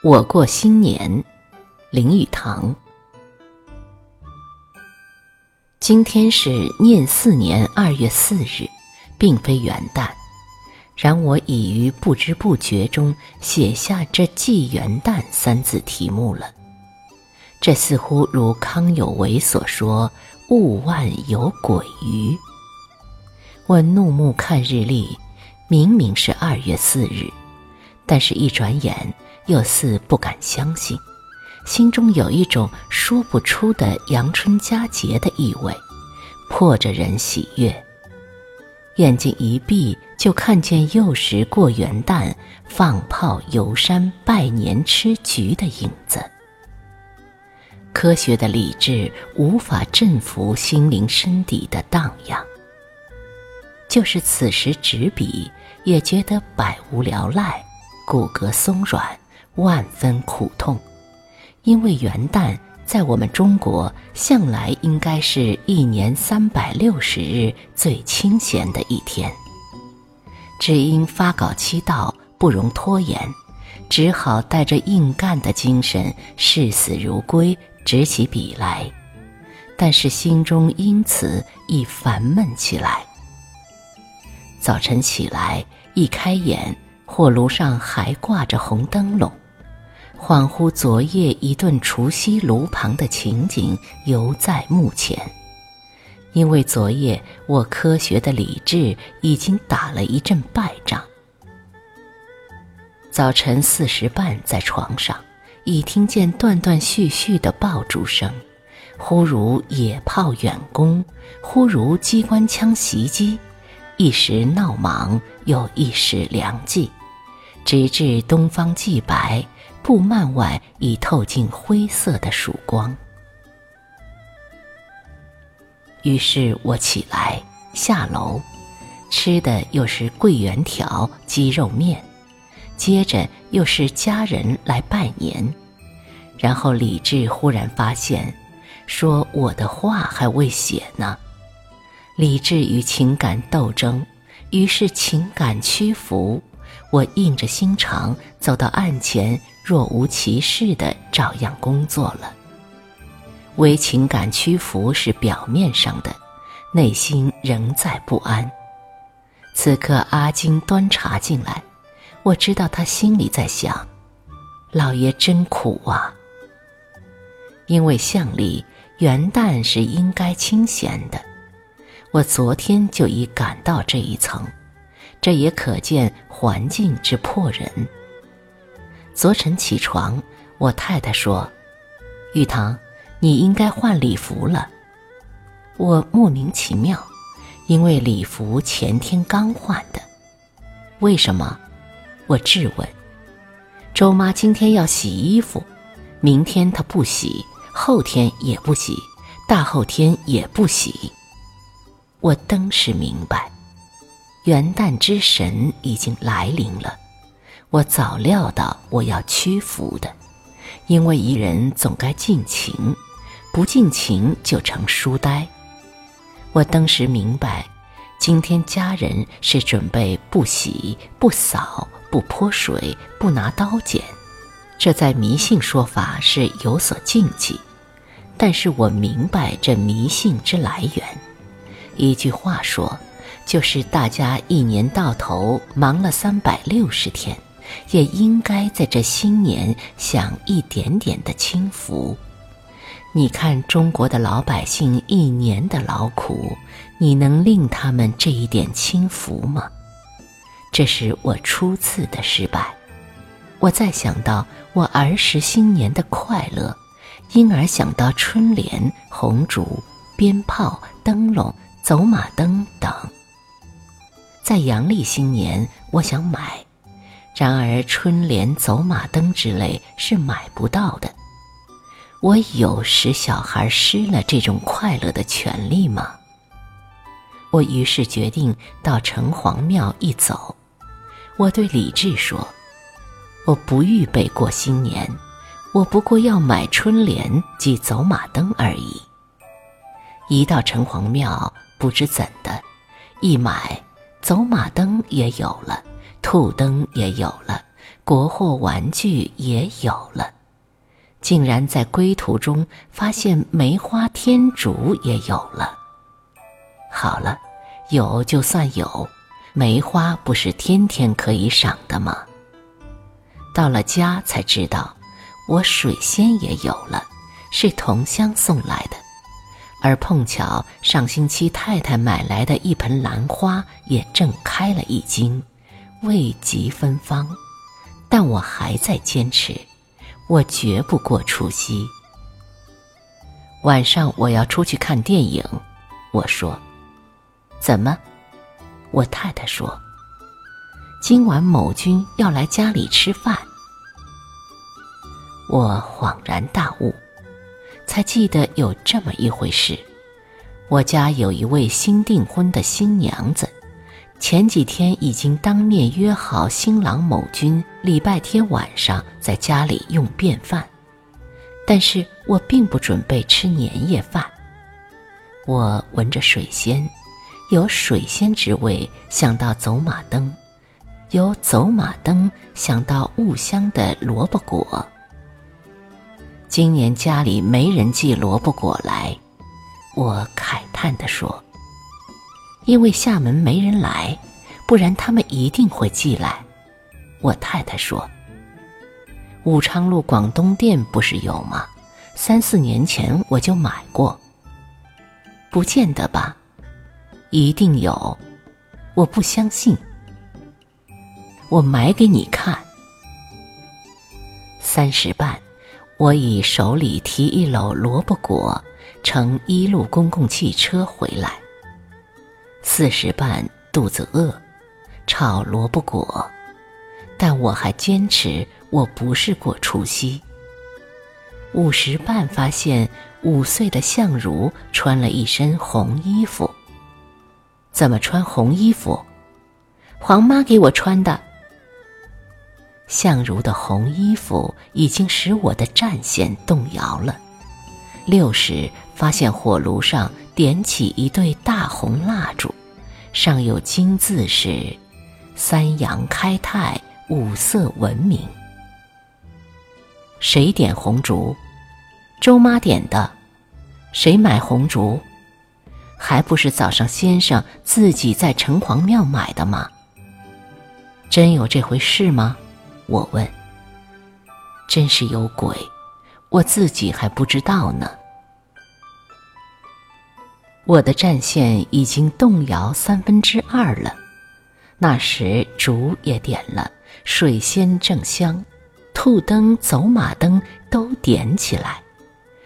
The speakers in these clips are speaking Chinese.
我过新年，林语堂。今天是念四年二月四日，并非元旦，然我已于不知不觉中写下这“祭元旦”三字题目了。这似乎如康有为所说：“物万有鬼于。”我怒目看日历，明明是二月四日，但是一转眼。又似不敢相信，心中有一种说不出的阳春佳节的意味，迫着人喜悦。眼睛一闭，就看见幼时过元旦、放炮、游山、拜年、吃橘的影子。科学的理智无法镇服心灵深底的荡漾，就是此时执笔，也觉得百无聊赖，骨骼松软。万分苦痛，因为元旦在我们中国向来应该是一年三百六十日最清闲的一天，只因发稿期到，不容拖延，只好带着硬干的精神，视死如归，执起笔来。但是心中因此亦烦闷起来。早晨起来一开眼，火炉上还挂着红灯笼。恍惚昨夜一顿除夕炉旁的情景犹在目前，因为昨夜我科学的理智已经打了一阵败仗。早晨四时半在床上，已听见断断续续的爆竹声，忽如野炮远攻，忽如机关枪袭击，一时闹忙，又一时凉寂，直至东方既白。布幔外已透进灰色的曙光，于是我起来下楼，吃的又是桂圆条、鸡肉面，接着又是家人来拜年，然后李治忽然发现，说我的话还未写呢。理智与情感斗争，于是情感屈服。我硬着心肠走到案前，若无其事的照样工作了。为情感屈服是表面上的，内心仍在不安。此刻阿金端茶进来，我知道他心里在想：老爷真苦啊。因为乡里元旦是应该清闲的，我昨天就已感到这一层。这也可见环境之迫人。昨晨起床，我太太说：“玉堂，你应该换礼服了。”我莫名其妙，因为礼服前天刚换的。为什么？我质问。周妈今天要洗衣服，明天她不洗，后天也不洗，大后天也不洗。我登时明白。元旦之神已经来临了，我早料到我要屈服的，因为一人总该尽情，不尽情就成书呆。我当时明白，今天家人是准备不洗、不扫、不泼水、不拿刀剪，这在迷信说法是有所禁忌，但是我明白这迷信之来源。一句话说。就是大家一年到头忙了三百六十天，也应该在这新年享一点点的清福。你看中国的老百姓一年的劳苦，你能令他们这一点清福吗？这是我初次的失败。我再想到我儿时新年的快乐，因而想到春联、红烛、鞭炮、灯笼、走马灯等。在阳历新年，我想买，然而春联、走马灯之类是买不到的。我有使小孩失了这种快乐的权利吗？我于是决定到城隍庙一走。我对李治说：“我不预备过新年，我不过要买春联及走马灯而已。”一到城隍庙，不知怎的，一买。走马灯也有了，兔灯也有了，国货玩具也有了，竟然在归途中发现梅花天竺也有了。好了，有就算有，梅花不是天天可以赏的吗？到了家才知道，我水仙也有了，是同乡送来的。而碰巧上星期太太买来的一盆兰花也正开了一茎，未及芬芳，但我还在坚持，我绝不过除夕。晚上我要出去看电影，我说：“怎么？”我太太说：“今晚某君要来家里吃饭。”我恍然大悟。才记得有这么一回事，我家有一位新订婚的新娘子，前几天已经当面约好新郎某君礼拜天晚上在家里用便饭，但是我并不准备吃年夜饭。我闻着水仙，有水仙之味，想到走马灯，有走马灯想到雾香的萝卜果。今年家里没人寄萝卜果来，我慨叹地说：“因为厦门没人来，不然他们一定会寄来。”我太太说：“武昌路广东店不是有吗？三四年前我就买过。”不见得吧？一定有，我不相信。我买给你看，三十半。我以手里提一篓萝卜果，乘一路公共汽车回来。四时半肚子饿，炒萝卜果，但我还坚持我不是过除夕。五时半发现五岁的相如穿了一身红衣服。怎么穿红衣服？黄妈给我穿的。相如的红衣服已经使我的战线动摇了。六时发现火炉上点起一对大红蜡烛，上有金字是“三阳开泰，五色文明”。谁点红烛？周妈点的。谁买红烛？还不是早上先生自己在城隍庙买的吗？真有这回事吗？我问：“真是有鬼，我自己还不知道呢。”我的战线已经动摇三分之二了。那时烛也点了，水仙正香，兔灯、走马灯都点起来，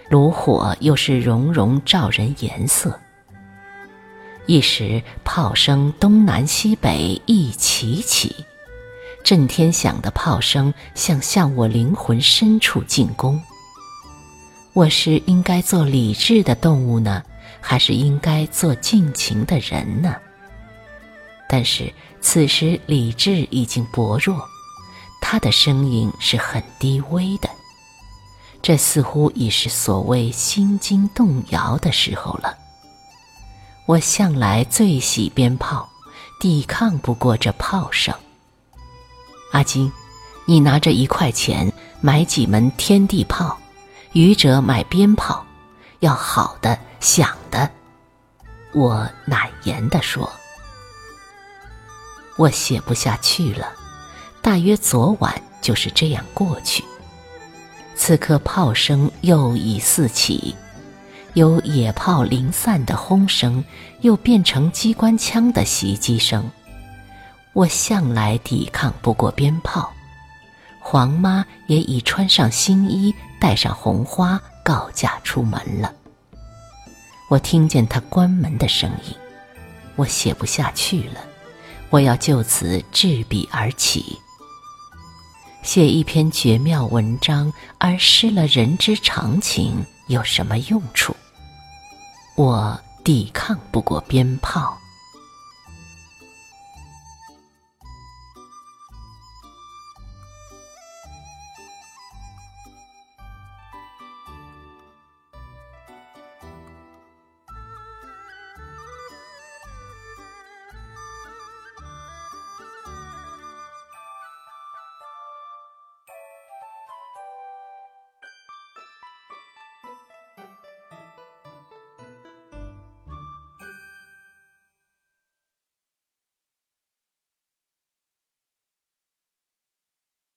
炉火又是融融照人颜色。一时炮声东南西北一齐起。震天响的炮声，像向我灵魂深处进攻。我是应该做理智的动物呢，还是应该做尽情的人呢？但是此时理智已经薄弱，他的声音是很低微的。这似乎已是所谓心惊动摇的时候了。我向来最喜鞭炮，抵抗不过这炮声。阿金，你拿着一块钱买几门天地炮，愚者买鞭炮，要好的响的。我难言地说：“我写不下去了。”大约昨晚就是这样过去。此刻炮声又已四起，由野炮零散的轰声，又变成机关枪的袭击声。我向来抵抗不过鞭炮，黄妈也已穿上新衣，戴上红花，告假出门了。我听见她关门的声音，我写不下去了，我要就此执笔而起，写一篇绝妙文章，而失了人之常情，有什么用处？我抵抗不过鞭炮。